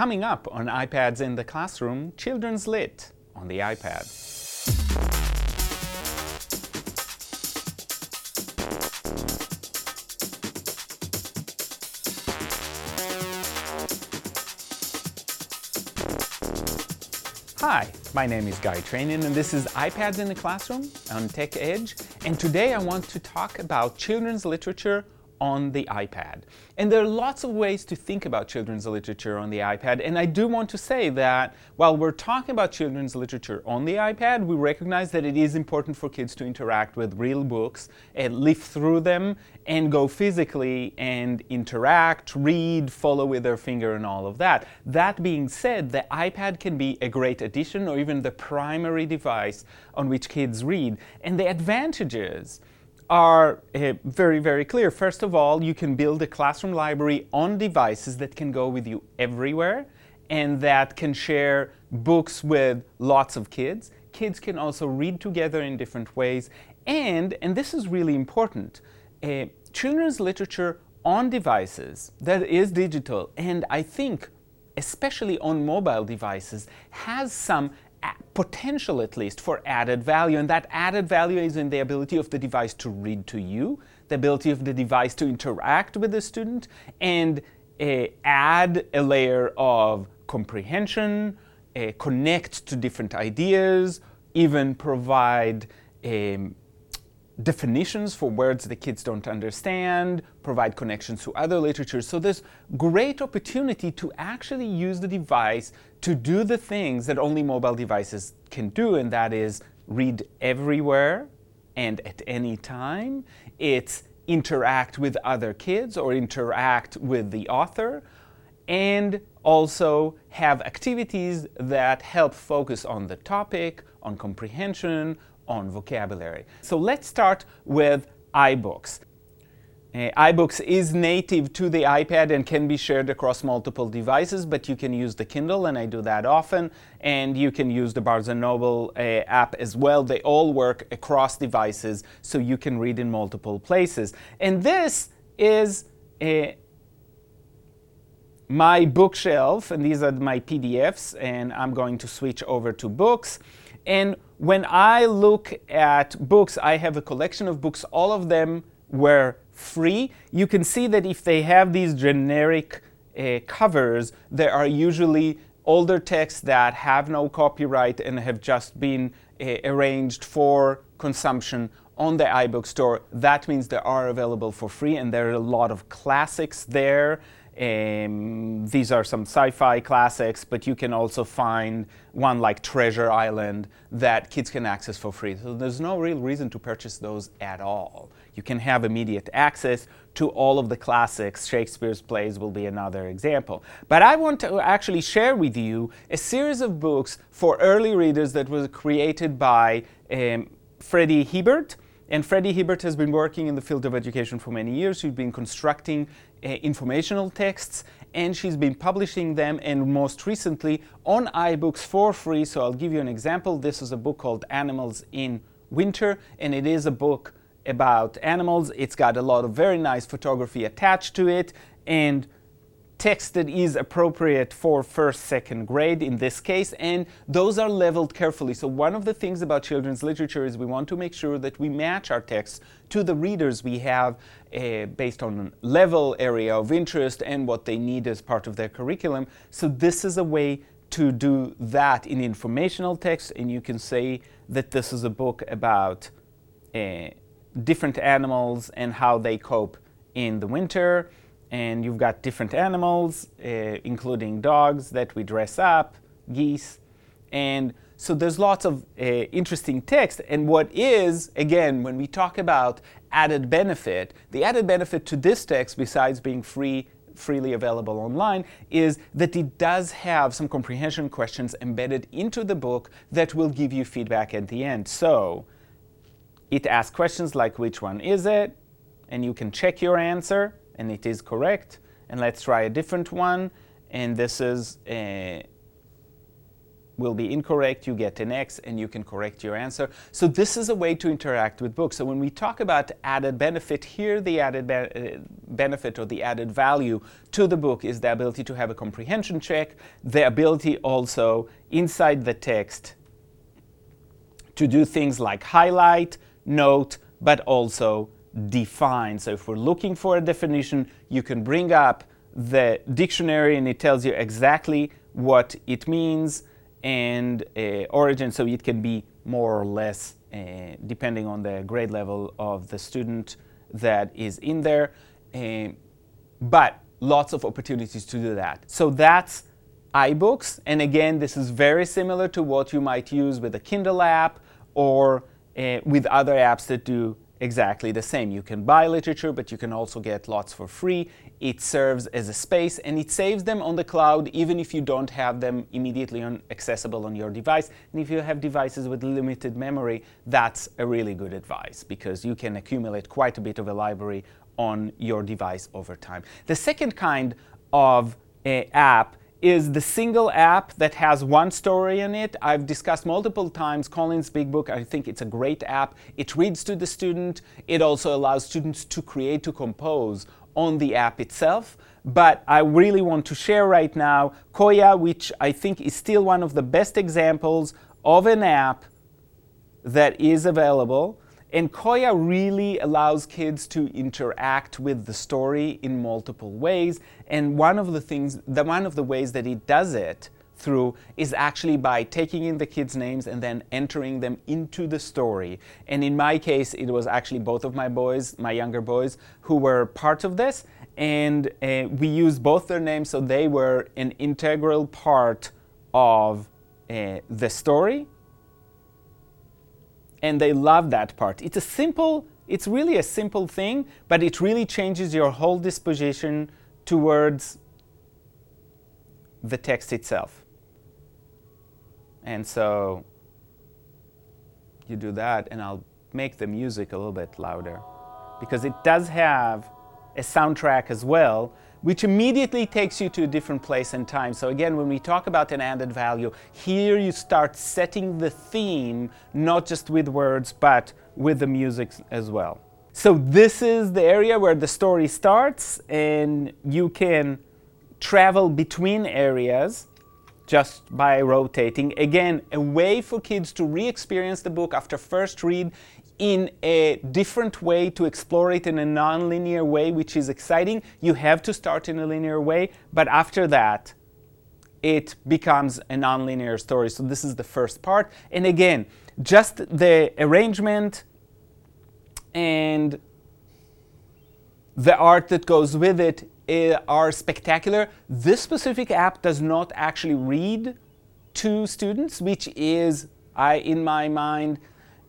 Coming up on iPads in the classroom, Children's Lit on the iPad. Hi, my name is Guy Trainin and this is iPads in the Classroom on Tech Edge. And today I want to talk about children's literature on the iPad. And there are lots of ways to think about children's literature on the iPad. And I do want to say that while we're talking about children's literature on the iPad, we recognize that it is important for kids to interact with real books and live through them and go physically and interact, read, follow with their finger, and all of that. That being said, the iPad can be a great addition or even the primary device on which kids read. And the advantages are uh, very, very clear. First of all, you can build a classroom library on devices that can go with you everywhere and that can share books with lots of kids. Kids can also read together in different ways. And, and this is really important, uh, children's literature on devices that is digital and I think especially on mobile devices has some potential at least for added value. And that added value is in the ability of the device to read to you the ability of the device to interact with the student and uh, add a layer of comprehension uh, connect to different ideas even provide um, definitions for words the kids don't understand, provide connections to other literature. So there's great opportunity to actually use the device to do the things that only mobile devices can do, and that is read everywhere and at any time. It's interact with other kids or interact with the author and also have activities that help focus on the topic, on comprehension, on vocabulary. So let's start with iBooks. Uh, iBooks is native to the iPad and can be shared across multiple devices, but you can use the Kindle, and I do that often, and you can use the Barnes & Noble uh, app as well. They all work across devices, so you can read in multiple places. And this is uh, my bookshelf, and these are my PDFs, and I'm going to switch over to books. And when I look at books, I have a collection of books, all of them were free. You can see that if they have these generic uh, covers, there are usually older texts that have no copyright and have just been uh, arranged for consumption on the iBook store. That means they are available for free, and there are a lot of classics there um, these are some sci fi classics, but you can also find one like Treasure Island that kids can access for free. So there's no real reason to purchase those at all. You can have immediate access to all of the classics. Shakespeare's plays will be another example. But I want to actually share with you a series of books for early readers that was created by um, Freddy Hiebert. And Freddy Hiebert has been working in the field of education for many years. He's been constructing Uh, informational texts and she's been publishing them and most recently on iBooks for free. So I'll give you an example. This is a book called Animals in Winter and it is a book about animals. It's got a lot of very nice photography attached to it and text that is appropriate for first, second grade in this case, and those are leveled carefully. So one of the things about children's literature is we want to make sure that we match our texts to the readers we have uh, based on level, area of interest, and what they need as part of their curriculum. So this is a way to do that in informational text, and you can say that this is a book about uh, different animals and how they cope in the winter and you've got different animals, uh, including dogs that we dress up, geese, and so there's lots of uh, interesting text. And what is, again, when we talk about added benefit, the added benefit to this text, besides being free, freely available online, is that it does have some comprehension questions embedded into the book that will give you feedback at the end. So it asks questions like which one is it, and you can check your answer and it is correct. And let's try a different one. And this is uh, will be incorrect, you get an X and you can correct your answer. So this is a way to interact with books. So when we talk about added benefit, here the added be- uh, benefit or the added value to the book is the ability to have a comprehension check, the ability also inside the text to do things like highlight, note, but also define. So if we're looking for a definition, you can bring up the dictionary and it tells you exactly what it means and uh, origin, so it can be more or less uh, depending on the grade level of the student that is in there. Uh, but lots of opportunities to do that. So that's iBooks. And again, this is very similar to what you might use with a Kindle app or uh, with other apps that do exactly the same. You can buy literature, but you can also get lots for free. It serves as a space and it saves them on the cloud even if you don't have them immediately on, accessible on your device. And if you have devices with limited memory, that's a really good advice because you can accumulate quite a bit of a library on your device over time. The second kind of uh, app is the single app that has one story in it. I've discussed multiple times Collins Big Book. I think it's a great app. It reads to the student. It also allows students to create, to compose on the app itself. But I really want to share right now Koya, which I think is still one of the best examples of an app that is available and Koya really allows kids to interact with the story in multiple ways. And one of the things, the one of the ways that it does it through is actually by taking in the kids' names and then entering them into the story. And in my case, it was actually both of my boys, my younger boys, who were part of this. And uh, we used both their names, so they were an integral part of uh, the story and they love that part. It's a simple, it's really a simple thing, but it really changes your whole disposition towards the text itself. And so you do that, and I'll make the music a little bit louder because it does have a soundtrack as well, which immediately takes you to a different place and time. So again, when we talk about an added value, here you start setting the theme, not just with words, but with the music as well. So this is the area where the story starts, and you can travel between areas just by rotating. Again, a way for kids to re-experience the book after first read in a different way to explore it in a non-linear way, which is exciting. You have to start in a linear way, but after that, it becomes a non-linear story. So this is the first part. And again, just the arrangement and the art that goes with it eh, are spectacular. This specific app does not actually read to students, which is, I, in my mind,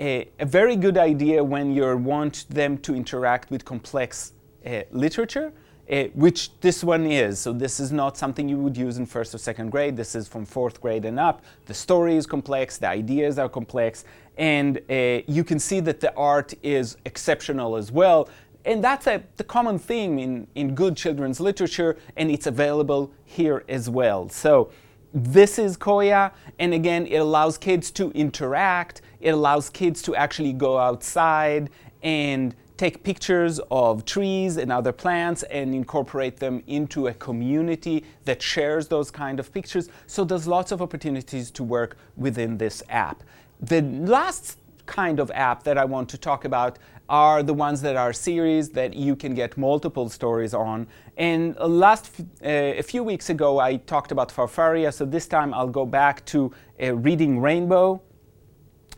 a, a, very good idea when you want them to interact with complex uh, literature, uh, which this one is. So this is not something you would use in first or second grade. This is from fourth grade and up. The story is complex, the ideas are complex, and uh, you can see that the art is exceptional as well. And that's a, the common theme in, in good children's literature, and it's available here as well. So this is Koya, and again, it allows kids to interact. It allows kids to actually go outside and take pictures of trees and other plants and incorporate them into a community that shares those kind of pictures. So there's lots of opportunities to work within this app. The last kind of app that I want to talk about are the ones that are series that you can get multiple stories on. And last uh, a few weeks ago, I talked about Farfaria, so this time I'll go back to uh, Reading Rainbow,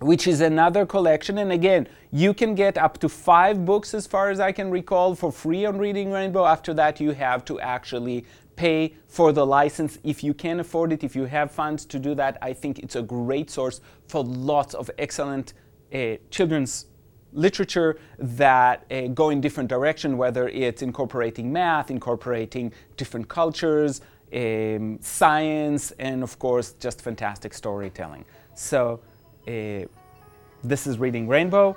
which is another collection. And again, you can get up to five books, as far as I can recall, for free on Reading Rainbow. After that, you have to actually pay for the license if you can afford it, if you have funds to do that. I think it's a great source for lots of excellent uh, children's literature that uh, go in different direction, whether it's incorporating math, incorporating different cultures, um, science, and of course, just fantastic storytelling. So uh, this is Reading Rainbow.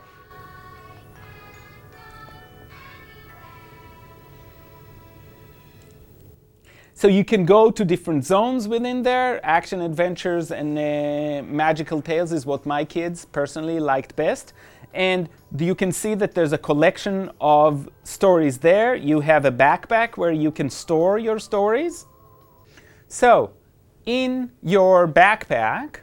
So you can go to different zones within there. Action adventures and uh, magical tales is what my kids personally liked best. And you can see that there's a collection of stories there. You have a backpack where you can store your stories. So in your backpack,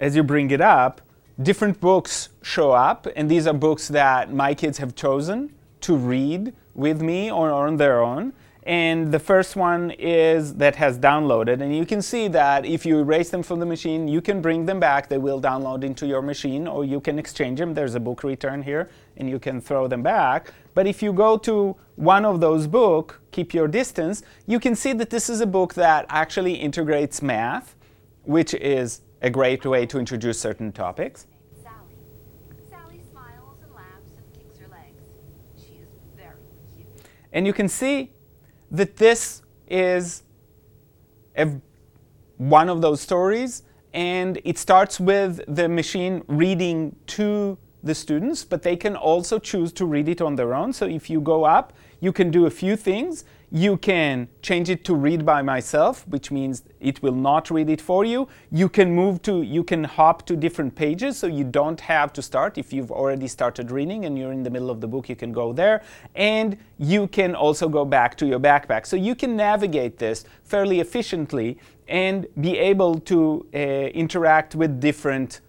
as you bring it up, different books show up, and these are books that my kids have chosen to read with me or on their own. And the first one is that has downloaded. And you can see that if you erase them from the machine, you can bring them back. They will download into your machine, or you can exchange them. There's a book return here, and you can throw them back. But if you go to one of those book, Keep Your Distance, you can see that this is a book that actually integrates math, which is a great way to introduce certain topics. Sally. Sally smiles and laughs and kicks her legs. She is very cute. And you can see that this is a, one of those stories, and it starts with the machine reading to the students, but they can also choose to read it on their own. So if you go up, you can do a few things. You can change it to read by myself, which means it will not read it for you. You can move to, you can hop to different pages, so you don't have to start. If you've already started reading and you're in the middle of the book, you can go there. And you can also go back to your backpack. So you can navigate this fairly efficiently and be able to uh, interact with different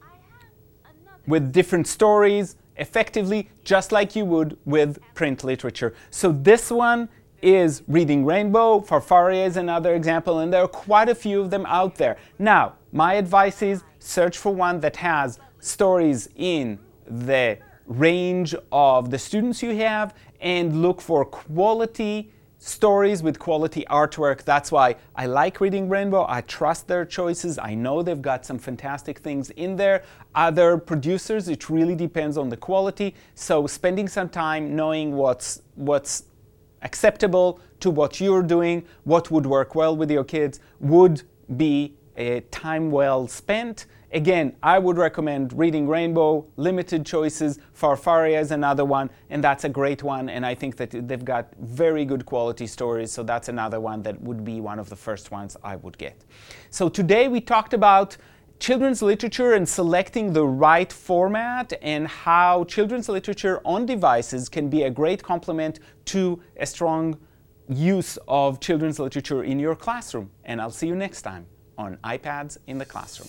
I have another. with different stories effectively, just like you would with print literature. So this one is Reading Rainbow. Farfaria is another example, and there are quite a few of them out there. Now, my advice is search for one that has stories in the range of the students you have and look for quality stories with quality artwork. That's why I like Reading Rainbow. I trust their choices. I know they've got some fantastic things in there. Other producers, it really depends on the quality. So spending some time knowing what's what's acceptable to what you're doing, what would work well with your kids, would be a time well spent. Again, I would recommend Reading Rainbow, limited choices. Farfaria is another one, and that's a great one. And I think that they've got very good quality stories, so that's another one that would be one of the first ones I would get. So today we talked about children's literature and selecting the right format and how children's literature on devices can be a great complement to a strong use of children's literature in your classroom. And I'll see you next time on iPads in the classroom.